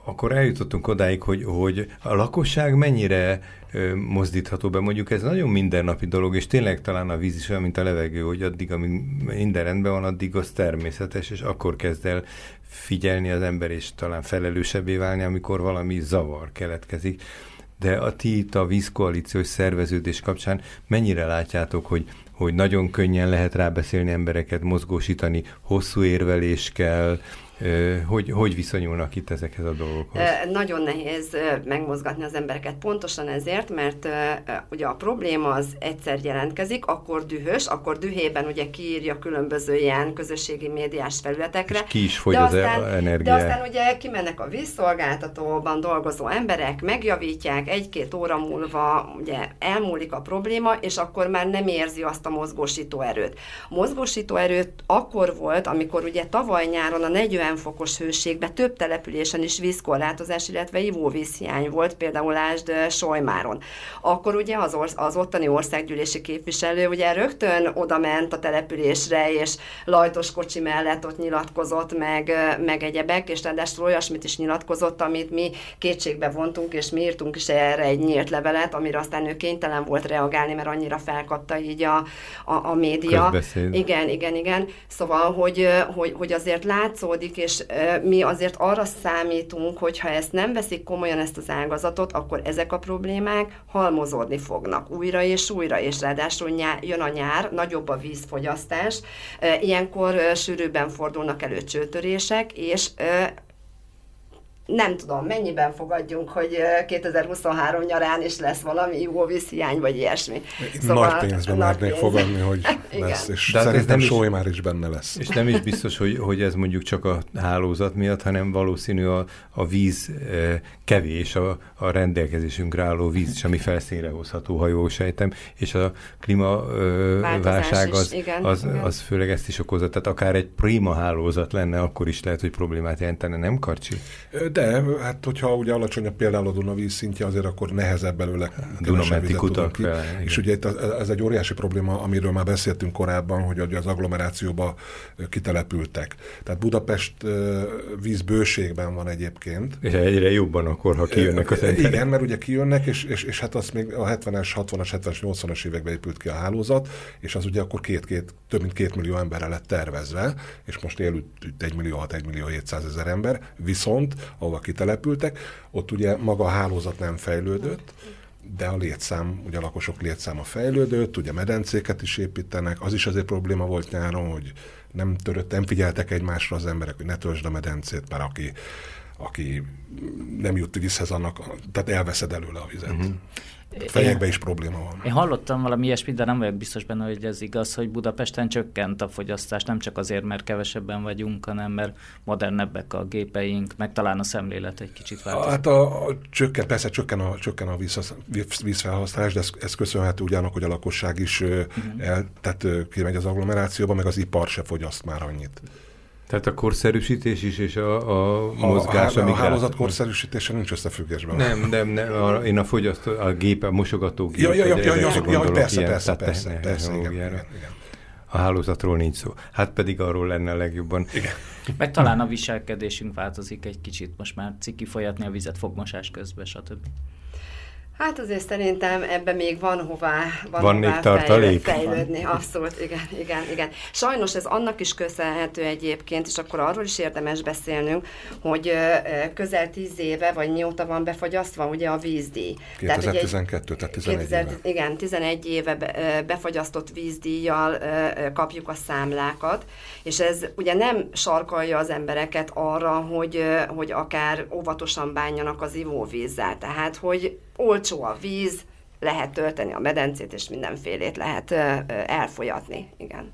akkor eljutottunk odáig, hogy, hogy a lakosság mennyire mozdítható be. Mondjuk ez nagyon mindennapi dolog, és tényleg talán a víz is olyan, mint a levegő, hogy addig, amíg minden rendben van, addig az természetes, és akkor kezd el figyelni az ember, és talán felelősebbé válni, amikor valami zavar keletkezik. De a ti itt a vízkoalíciós szerveződés kapcsán mennyire látjátok, hogy, hogy nagyon könnyen lehet rábeszélni embereket, mozgósítani, hosszú érvelés kell, hogy, hogy viszonyulnak itt ezekhez a dolgokhoz? Nagyon nehéz megmozgatni az embereket pontosan ezért, mert ugye a probléma az egyszer jelentkezik, akkor dühös, akkor dühében ugye kiírja különböző ilyen közösségi médiás felületekre. És ki is fogy de az aztán, energia. De aztán ugye kimennek a vízszolgáltatóban dolgozó emberek, megjavítják, egy-két óra múlva ugye elmúlik a probléma, és akkor már nem érzi azt a mozgósító erőt. A mozgósító erőt akkor volt, amikor ugye tavaly nyáron a 40 40 fokos hőségben több településen is vízkorlátozás, illetve ivóvízhiány volt, például Lásd Sojmáron. Akkor ugye az, orsz, az ottani országgyűlési képviselő ugye rögtön oda ment a településre, és lajtos kocsi mellett ott nyilatkozott, meg, meg egyebek, és ráadásul olyasmit is nyilatkozott, amit mi kétségbe vontunk, és mi írtunk is erre egy nyílt levelet, amire aztán ő kénytelen volt reagálni, mert annyira felkapta így a, a, a média. Közbeszéd. Igen, igen, igen. Szóval, hogy, hogy, hogy azért látszódik, és mi azért arra számítunk, hogy ha ezt nem veszik komolyan ezt az ágazatot, akkor ezek a problémák halmozódni fognak újra és újra, és ráadásul nyár, jön a nyár, nagyobb a vízfogyasztás, ilyenkor sűrűbben fordulnak elő csőtörések, és nem tudom, mennyiben fogadjunk, hogy 2023 nyarán is lesz valami ivóvízhiány, vagy ilyesmi. Szóval nagy pénzben mernék fogadni, hogy lesz, és De szerintem Sói már is benne lesz. És nem is biztos, hogy, hogy ez mondjuk csak a hálózat miatt, hanem valószínű a, a víz kevés, a, a rendelkezésünkre álló víz is, ami felszínre hozható, ha jól sejtem, és a klímaválság az, igen, az, igen. az főleg ezt is okozza. Tehát akár egy prima hálózat lenne, akkor is lehet, hogy problémát jelentene, nem Karcsi? De, hát hogyha ugye alacsonyabb például a Dunavíz szintje, azért akkor nehezebb belőle Dunamenti kutak ki. Fel, és ugye itt ez egy óriási probléma, amiről már beszéltünk korábban, hogy az agglomerációba kitelepültek. Tehát Budapest vízbőségben van egyébként. És egyre jobban akkor, ha kijönnek az emberek. Igen, mert ugye kijönnek, és, és, és hát az még a 70-es, 60-as, 70-es, 80-as években épült ki a hálózat, és az ugye akkor két, két, több mint két millió emberre lett tervezve, és most él 1 millió 6, 1 millió 700 ezer ember, viszont a ahova kitelepültek, ott ugye maga a hálózat nem fejlődött, de a létszám, ugye a lakosok létszáma fejlődött, ugye medencéket is építenek, az is azért probléma volt nyáron, hogy nem törött, nem figyeltek egymásra az emberek, hogy ne töltsd a medencét, mert aki, aki nem jut vízhez, annak, tehát elveszed előle a vizet. Uh-huh. Fejekben is probléma van. Én hallottam valami ilyesmit, de nem vagyok biztos benne, hogy ez igaz, hogy Budapesten csökkent a fogyasztás, nem csak azért, mert kevesebben vagyunk, hanem mert modernebbek a gépeink, meg talán a szemlélet egy kicsit változik. Hát a, a csökken, persze csökken a, csökken a víz, vízfelhasználás, de ez, ez köszönhető ugyanak, hogy a lakosság is uh-huh. el, tehát kimegy az agglomerációba, meg az ipar se fogyaszt már annyit. Tehát a korszerűsítés is, és a, a mozgás, a, a, a hálózat korszerűsítése nincs összefüggésben. Nem, nem, nem a, én a fogyasztó, a gép, a mosogatógép. Ja, ja, ja, ja, ja, ja, persze, ilyen, persze, persze, persze, igen, igen, igen. A hálózatról nincs szó. Hát pedig arról lenne a legjobban. Igen. Meg talán a viselkedésünk változik egy kicsit, most már ciki folyatni a vizet fogmosás közben, stb. Hát azért szerintem ebben még van hová, van, van hová még tartalék. fejlődni. Abszolút, igen, igen, igen. Sajnos ez annak is köszönhető egyébként, és akkor arról is érdemes beszélnünk, hogy közel tíz éve, vagy mióta van befagyasztva ugye a vízdíj. 2012, tehát, ugye, tehát 11 2000, éve. Igen, 11 éve befagyasztott vízdíjjal kapjuk a számlákat, és ez ugye nem sarkalja az embereket arra, hogy, hogy akár óvatosan bánjanak az ivóvízzel. Tehát, hogy olcsó a víz, lehet tölteni a medencét, és mindenfélét lehet elfolyatni. Igen.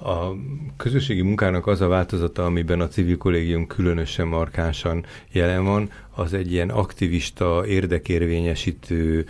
A közösségi munkának az a változata, amiben a civil kollégium különösen markánsan jelen van, az egy ilyen aktivista, érdekérvényesítő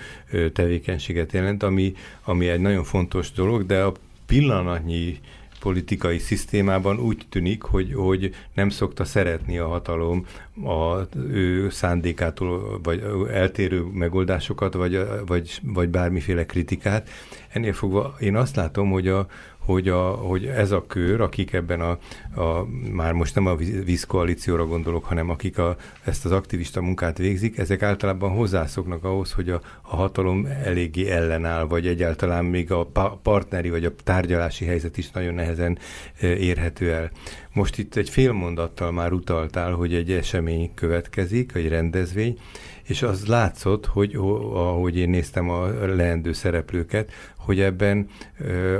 tevékenységet jelent, ami, ami egy nagyon fontos dolog, de a pillanatnyi politikai szisztémában úgy tűnik, hogy, hogy nem szokta szeretni a hatalom a ő szándékától, vagy eltérő megoldásokat, vagy, vagy, vagy bármiféle kritikát. Ennél fogva én azt látom, hogy a, hogy, a, hogy ez a kör, akik ebben a, a, már most nem a vízkoalícióra gondolok, hanem akik a, ezt az aktivista munkát végzik, ezek általában hozzászoknak ahhoz, hogy a, a hatalom eléggé ellenáll, vagy egyáltalán még a partneri vagy a tárgyalási helyzet is nagyon nehezen e, érhető el. Most itt egy fél mondattal már utaltál, hogy egy esemény következik, egy rendezvény, és az látszott, hogy ahogy én néztem a leendő szereplőket, hogy ebben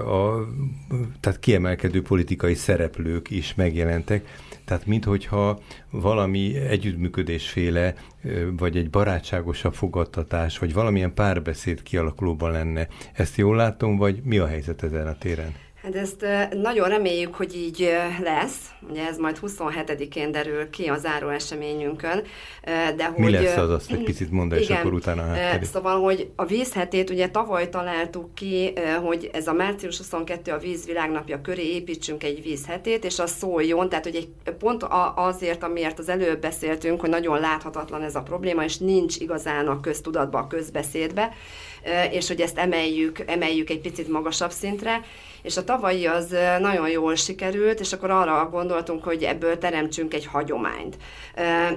a, tehát kiemelkedő politikai szereplők is megjelentek, tehát minthogyha valami együttműködésféle, vagy egy barátságosabb fogadtatás, vagy valamilyen párbeszéd kialakulóban lenne. Ezt jól látom, vagy mi a helyzet ezen a téren? Hát ezt nagyon reméljük, hogy így lesz. Ugye ez majd 27-én derül ki a záró eseményünkön. De hogy, Mi lesz az, azt egy picit mondd, és akkor utána hát Szóval, hogy a vízhetét ugye tavaly találtuk ki, hogy ez a március 22 a vízvilágnapja köré építsünk egy vízhetét, és az szóljon, tehát hogy egy pont azért, amiért az előbb beszéltünk, hogy nagyon láthatatlan ez a probléma, és nincs igazán a köztudatba, a közbeszédbe, és hogy ezt emeljük, emeljük egy picit magasabb szintre, és a tavalyi az nagyon jól sikerült, és akkor arra gondoltunk, hogy ebből teremtsünk egy hagyományt.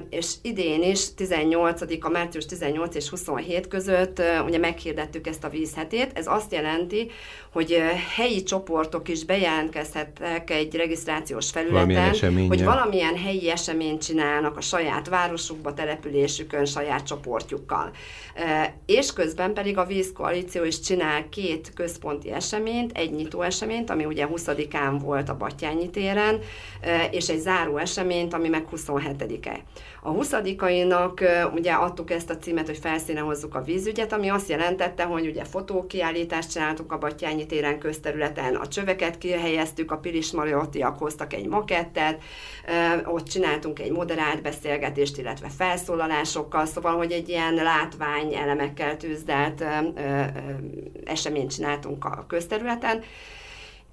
És idén is, 18 a március 18 és 27 között ugye meghirdettük ezt a vízhetét. Ez azt jelenti, hogy helyi csoportok is bejelentkezhettek egy regisztrációs felületen, hogy valamilyen helyi eseményt csinálnak a saját városukba, településükön, saját csoportjukkal. És közben pedig a vízkoalíció is csinál két központi eseményt, egy nyitó eseményt, ami ugye 20-án volt a Batyányi téren, és egy záró eseményt, ami meg 27-e. A 20-ainak ugye adtuk ezt a címet, hogy felszíne hozzuk a vízügyet, ami azt jelentette, hogy ugye fotókiállítást csináltuk a Batyányi téren közterületen, a csöveket kihelyeztük, a Pilis Mariotiak hoztak egy makettet, ott csináltunk egy moderált beszélgetést, illetve felszólalásokkal, szóval, hogy egy ilyen látvány elemekkel tűzdelt eseményt csináltunk a közterületen,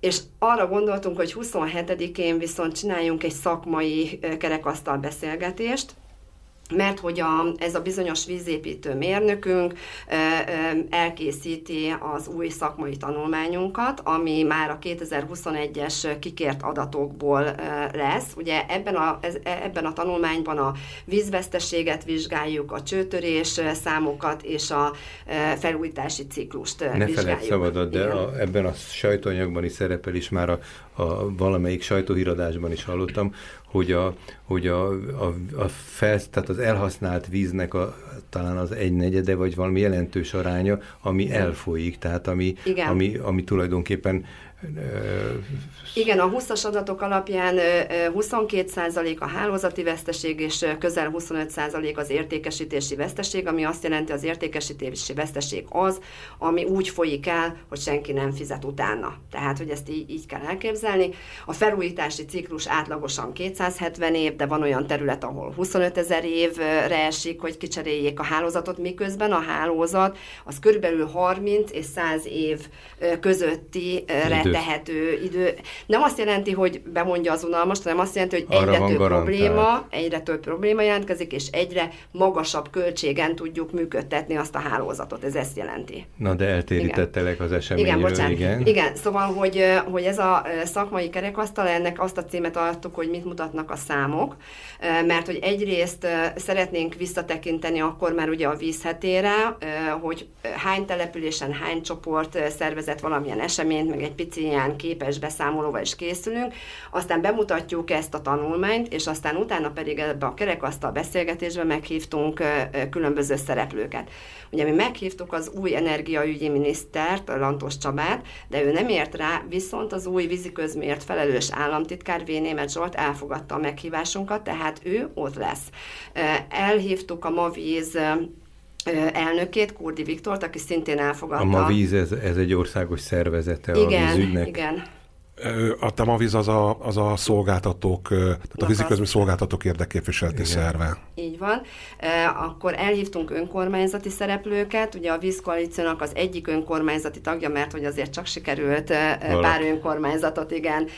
és arra gondoltunk, hogy 27-én viszont csináljunk egy szakmai kerekasztal beszélgetést, mert hogy a, ez a bizonyos vízépítő mérnökünk elkészíti az új szakmai tanulmányunkat, ami már a 2021-es kikért adatokból lesz. Ugye ebben a, ez, ebben a tanulmányban a vízveszteséget vizsgáljuk, a csőtörés számokat és a felújítási ciklust ne vizsgáljuk. Ne szabadat, de a, ebben a sajtóanyagban is szerepel is már a, a valamelyik sajtóhíradásban is hallottam, hogy a, hogy a, a, a fel, tehát az elhasznált víznek a, talán az egy negyede, vagy valami jelentős aránya, ami elfolyik, tehát ami, ami, ami tulajdonképpen igen, a 20-as adatok alapján 22% a hálózati veszteség, és közel 25% az értékesítési veszteség, ami azt jelenti, az értékesítési veszteség az, ami úgy folyik el, hogy senki nem fizet utána. Tehát, hogy ezt így, így kell elképzelni. A felújítási ciklus átlagosan 270 év, de van olyan terület, ahol 25 ezer évre esik, hogy kicseréljék a hálózatot, miközben a hálózat az körülbelül 30 és 100 év közötti betehető idő. Nem azt jelenti, hogy bemondja az unalmas, hanem azt jelenti, hogy Arra egyre több probléma, egyre több probléma jelentkezik, és egyre magasabb költségen tudjuk működtetni azt a hálózatot. Ez ezt jelenti. Na, de eltérítettelek az eseményről, Igen, bocsánat. igen. igen, szóval, hogy, hogy ez a szakmai kerekasztal, ennek azt a címet adtuk, hogy mit mutatnak a számok, mert hogy egyrészt szeretnénk visszatekinteni akkor már ugye a vízhetére, hogy hány településen, hány csoport szervezett valamilyen eseményt, meg egy pici ilyen képes beszámolóval is készülünk, aztán bemutatjuk ezt a tanulmányt, és aztán utána pedig ebbe a kerekasztal beszélgetésbe meghívtunk különböző szereplőket. Ugye mi meghívtuk az új energiaügyi minisztert, Lantos Csabát, de ő nem ért rá, viszont az új víziközmért felelős államtitkár V. Német Zsolt elfogadta a meghívásunkat, tehát ő ott lesz. Elhívtuk a Mavíz elnökét, Kurdi Viktort, aki szintén elfogadta. A Mavíz, ez, ez egy országos szervezete igen, a vízügynek? Igen, a Temavíz az a, az a szolgáltatók, tehát a víziközmi szolgáltatók érdekképviseleti szerve. Így van. Akkor elhívtunk önkormányzati szereplőket, ugye a vízkoalíciónak az egyik önkormányzati tagja, mert hogy azért csak sikerült Valaki. pár önkormányzatot, igen,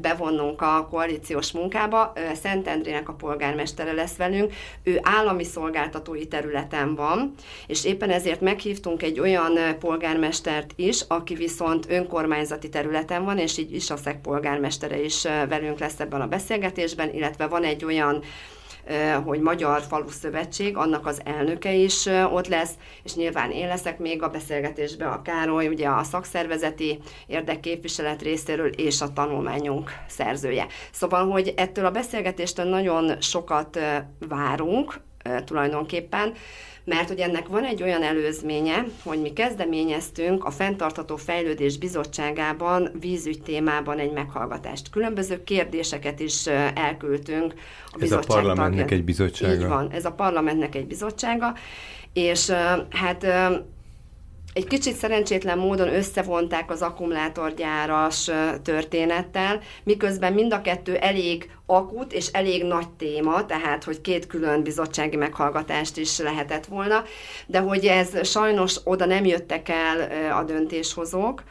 bevonnunk a koalíciós munkába. Szentendrének a polgármestere lesz velünk. Ő állami szolgáltatói területen van, és éppen ezért meghívtunk egy olyan polgármestert is, aki viszont önkormányzati területen van, és így így Isaszek polgármestere is velünk lesz ebben a beszélgetésben, illetve van egy olyan hogy Magyar Falu Szövetség, annak az elnöke is ott lesz, és nyilván én leszek még a beszélgetésben a Károly, ugye a szakszervezeti érdekképviselet részéről és a tanulmányunk szerzője. Szóval, hogy ettől a beszélgetéstől nagyon sokat várunk tulajdonképpen, mert hogy ennek van egy olyan előzménye, hogy mi kezdeményeztünk a Fentartható Fejlődés Bizottságában vízügy témában egy meghallgatást. Különböző kérdéseket is elküldtünk a Ez a parlamentnek tagja. egy bizottsága. Így van, ez a parlamentnek egy bizottsága, és hát egy kicsit szerencsétlen módon összevonták az akkumulátorgyáras történettel, miközben mind a kettő elég akut és elég nagy téma, tehát hogy két külön bizottsági meghallgatást is lehetett volna, de hogy ez sajnos oda nem jöttek el a döntéshozók,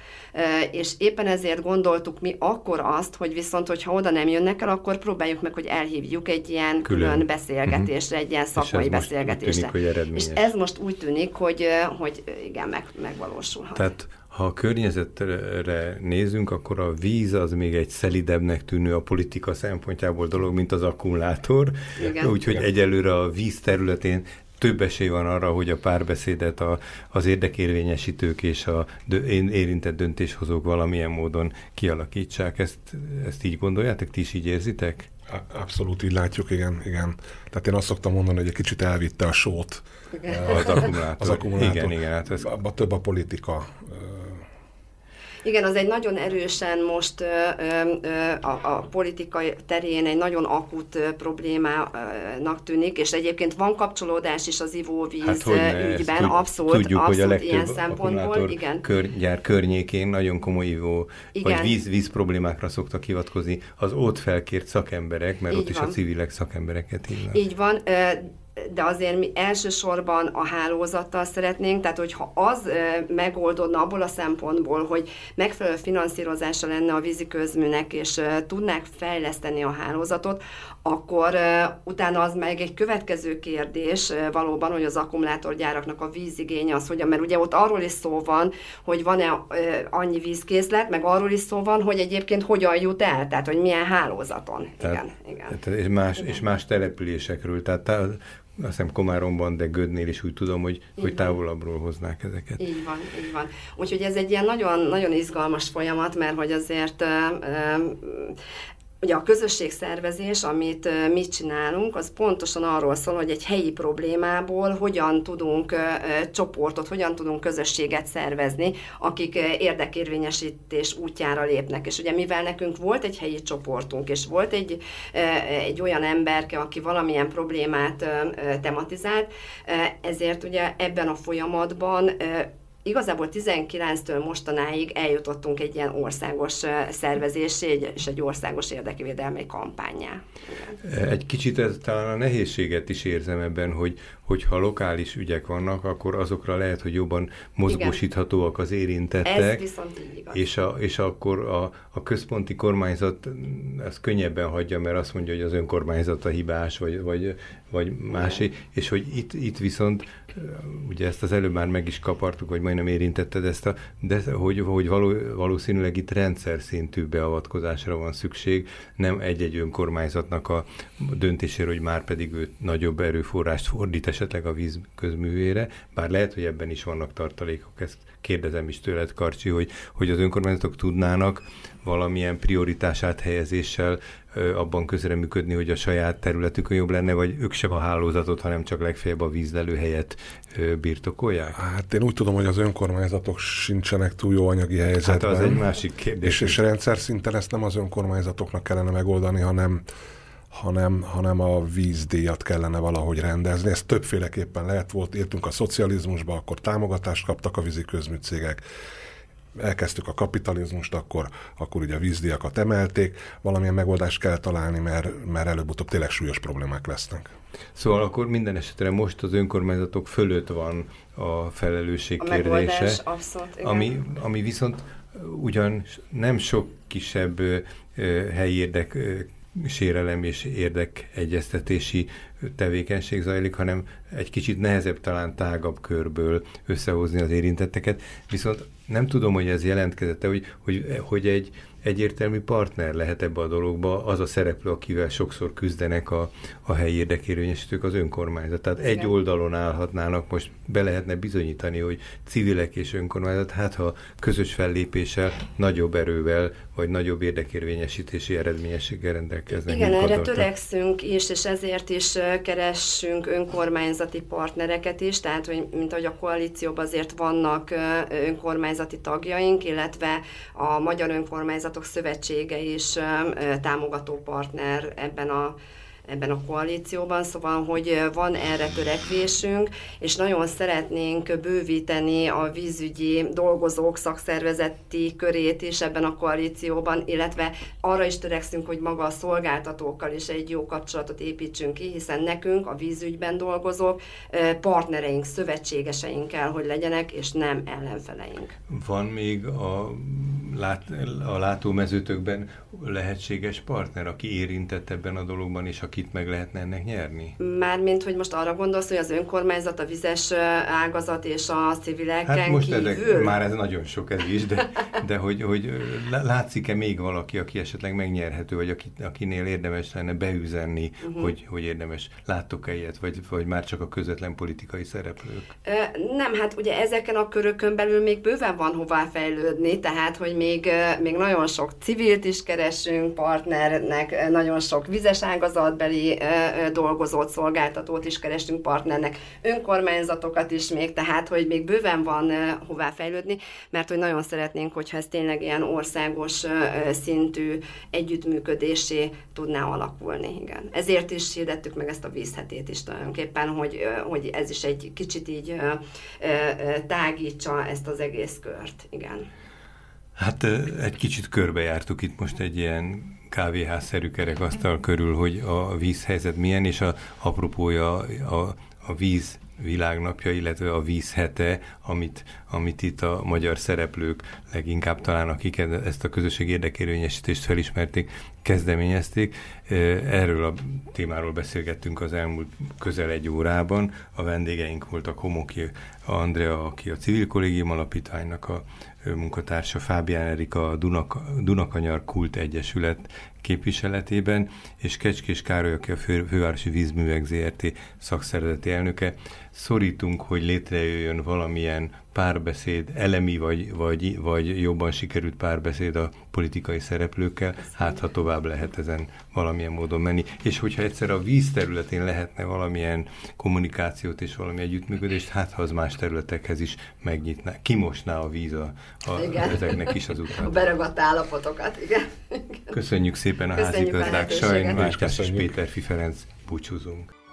és éppen ezért gondoltuk mi akkor azt, hogy viszont, hogyha oda nem jönnek el, akkor próbáljuk meg, hogy elhívjuk egy ilyen külön, külön beszélgetésre, egy ilyen szakmai beszélgetésre. Tűnik, és ez most úgy tűnik, hogy, hogy igen, meg, megvalósulhat. Tehát ha a környezetre nézünk, akkor a víz az még egy szelidebbnek tűnő a politika szempontjából dolog, mint az akkumulátor. Úgyhogy egyelőre a víz területén több esély van arra, hogy a párbeszédet a, az érdekérvényesítők és a dö, érintett döntéshozók valamilyen módon kialakítsák. Ezt, ezt így gondoljátok? Ti is így érzitek? Abszolút így látjuk, igen, igen. Tehát én azt szoktam mondani, hogy egy kicsit elvitte a sót. Az akkumulátor. Az akkumulátor. Igen, igen. Hát ez... Abba több a politika igen, az egy nagyon erősen most ö, ö, a, a politika terén egy nagyon akut problémának tűnik, és egyébként van kapcsolódás is az ivóvíz hát, ügyben, tud, abszolút, tudjuk, abszolút hogy a ilyen szempontból. Igen. Kör, gyár környékén nagyon komoly ivó, igen. vagy víz, víz problémákra szoktak hivatkozni az ott felkért szakemberek, mert Így ott van. is a civilek szakembereket hívnak. Így van, de azért mi elsősorban a hálózattal szeretnénk, tehát hogyha az megoldódna abból a szempontból, hogy megfelelő finanszírozása lenne a víziközműnek, és tudnák fejleszteni a hálózatot, akkor utána az meg egy következő kérdés valóban, hogy az akkumulátorgyáraknak a vízigénye az hogyan, mert ugye ott arról is szó van, hogy van-e annyi vízkészlet, meg arról is szó van, hogy egyébként hogyan jut el, tehát hogy milyen hálózaton. Tehát, igen, igen. Tehát és, más, igen. és más településekről, tehát azt hiszem Komáromban, de Gödnél is úgy tudom, hogy, hogy távolabbról hoznák ezeket. Így van, így van. Úgyhogy ez egy ilyen nagyon, nagyon izgalmas folyamat, mert hogy azért Ugye a közösségszervezés, amit mi csinálunk, az pontosan arról szól, hogy egy helyi problémából hogyan tudunk csoportot, hogyan tudunk közösséget szervezni, akik érdekérvényesítés útjára lépnek. És ugye mivel nekünk volt egy helyi csoportunk, és volt egy, egy olyan emberke, aki valamilyen problémát tematizált, ezért ugye ebben a folyamatban igazából 19-től mostanáig eljutottunk egy ilyen országos szervezésé és egy országos érdekvédelmi kampányá. Egy kicsit ez talán a nehézséget is érzem ebben, hogy, hogyha lokális ügyek vannak, akkor azokra lehet, hogy jobban mozgósíthatóak az érintettek. Ez viszont így igaz. És, a, és akkor a, a központi kormányzat ezt könnyebben hagyja, mert azt mondja, hogy az önkormányzat a hibás, vagy, vagy, vagy másé, és hogy itt, itt viszont, ugye ezt az előbb már meg is kapartuk, vagy majdnem érintetted ezt, a, de hogy, hogy való, valószínűleg itt rendszer szintű beavatkozásra van szükség, nem egy-egy önkormányzatnak a döntésére, hogy már pedig ő nagyobb erőforrást fordít esetleg a víz közművére, bár lehet, hogy ebben is vannak tartalékok, ezt kérdezem is tőled, Karcsi, hogy, hogy az önkormányzatok tudnának valamilyen prioritását helyezéssel abban közreműködni, hogy a saját területükön jobb lenne, vagy ők sem a hálózatot, hanem csak legfeljebb a vízlelő helyet birtokolják? Hát én úgy tudom, hogy az önkormányzatok sincsenek túl jó anyagi helyzetben. Hát az egy másik kérdés. És, és rendszer szinten ezt nem az önkormányzatoknak kellene megoldani, hanem hanem, hanem a vízdíjat kellene valahogy rendezni. Ez többféleképpen lehet volt, értünk a szocializmusba, akkor támogatást kaptak a vízi közműcégek, elkezdtük a kapitalizmust, akkor, akkor ugye a vízdíjakat emelték, valamilyen megoldást kell találni, mert, mert előbb-utóbb tényleg súlyos problémák lesznek. Szóval akkor minden esetre most az önkormányzatok fölött van a felelősség a kérdése, abszolút, igen. ami, ami viszont ugyan nem sok kisebb helyi érdek sérelem és érdekegyeztetési tevékenység zajlik, hanem egy kicsit nehezebb talán tágabb körből összehozni az érintetteket. Viszont nem tudom, hogy ez jelentkezette, hogy, hogy, hogy egy egyértelmű partner lehet ebbe a dologba az a szereplő, akivel sokszor küzdenek a, a helyi érdekérvényesítők, az önkormányzat. Tehát Igen. egy oldalon állhatnának, most be lehetne bizonyítani, hogy civilek és önkormányzat, hát ha közös fellépéssel, nagyobb erővel, vagy nagyobb érdekérvényesítési eredményességgel rendelkeznek. Igen, erre törekszünk is, és ezért is keressünk önkormányzati partnereket is, tehát, hogy, mint ahogy a koalícióban azért vannak önkormányzati tagjaink, illetve a Magyar Önkormányzatok Szövetsége is támogató partner ebben a ebben a koalícióban, szóval, hogy van erre törekvésünk, és nagyon szeretnénk bővíteni a vízügyi dolgozók szakszervezeti körét is ebben a koalícióban, illetve arra is törekszünk, hogy maga a szolgáltatókkal is egy jó kapcsolatot építsünk ki, hiszen nekünk a vízügyben dolgozók partnereink, szövetségeseink kell, hogy legyenek, és nem ellenfeleink. Van még a, lát, a látómezőtökben lehetséges partner, aki érintett ebben a dologban, és aki akit meg lehetne ennek nyerni? Mármint, hogy most arra gondolsz, hogy az önkormányzat, a vizes ágazat és a civileken hát most kívül? Ezek, már ez nagyon sok ez is, de, de hogy, hogy látszik-e még valaki, aki esetleg megnyerhető, vagy aki, akinél érdemes lenne beüzenni, uh-huh. hogy, hogy érdemes, láttok-e ilyet, vagy, vagy már csak a közvetlen politikai szereplők? Nem, hát ugye ezeken a körökön belül még bőven van hová fejlődni, tehát, hogy még, még nagyon sok civilt is keresünk partnernek, nagyon sok vizes ágazat beli dolgozót, szolgáltatót is kerestünk partnernek, önkormányzatokat is még, tehát hogy még bőven van hová fejlődni, mert hogy nagyon szeretnénk, hogyha ez tényleg ilyen országos szintű együttműködésé tudná alakulni. Igen. Ezért is hirdettük meg ezt a vízhetét is tulajdonképpen, hogy, hogy ez is egy kicsit így tágítsa ezt az egész kört. Igen. Hát egy kicsit körbejártuk itt most egy ilyen kávéházszerű kerekasztal körül, hogy a vízhelyzet milyen, és a apropója a, a víz világnapja, illetve a vízhete, amit, amit itt a magyar szereplők leginkább talán, akik ezt a közösség érdekérvényesítést felismerték, kezdeményezték. Erről a témáról beszélgettünk az elmúlt közel egy órában. A vendégeink voltak Homoki Andrea, aki a Civil Kollégium Alapítványnak a munkatársa, Fábián Erika, a Dunak, Dunakanyar Kult Egyesület képviseletében, és Kecskés Károly, aki a Fő, Fővárosi Vízművek ZRT szakszervezeti elnöke. Szorítunk, hogy létrejöjjön valamilyen párbeszéd, elemi vagy, vagy, vagy jobban sikerült párbeszéd a politikai szereplőkkel, hát ha tovább lehet ezen valamilyen módon menni. És hogyha egyszer a víz területén lehetne valamilyen kommunikációt és valami együttműködést, hát ha az más területekhez is megnyitná, kimosná a víz a, a, ezeknek is az utat. A beragadt állapotokat, igen. Köszönjük szépen a házi gazdák, Sajn, Mátyás és Péter Ferenc, búcsúzunk.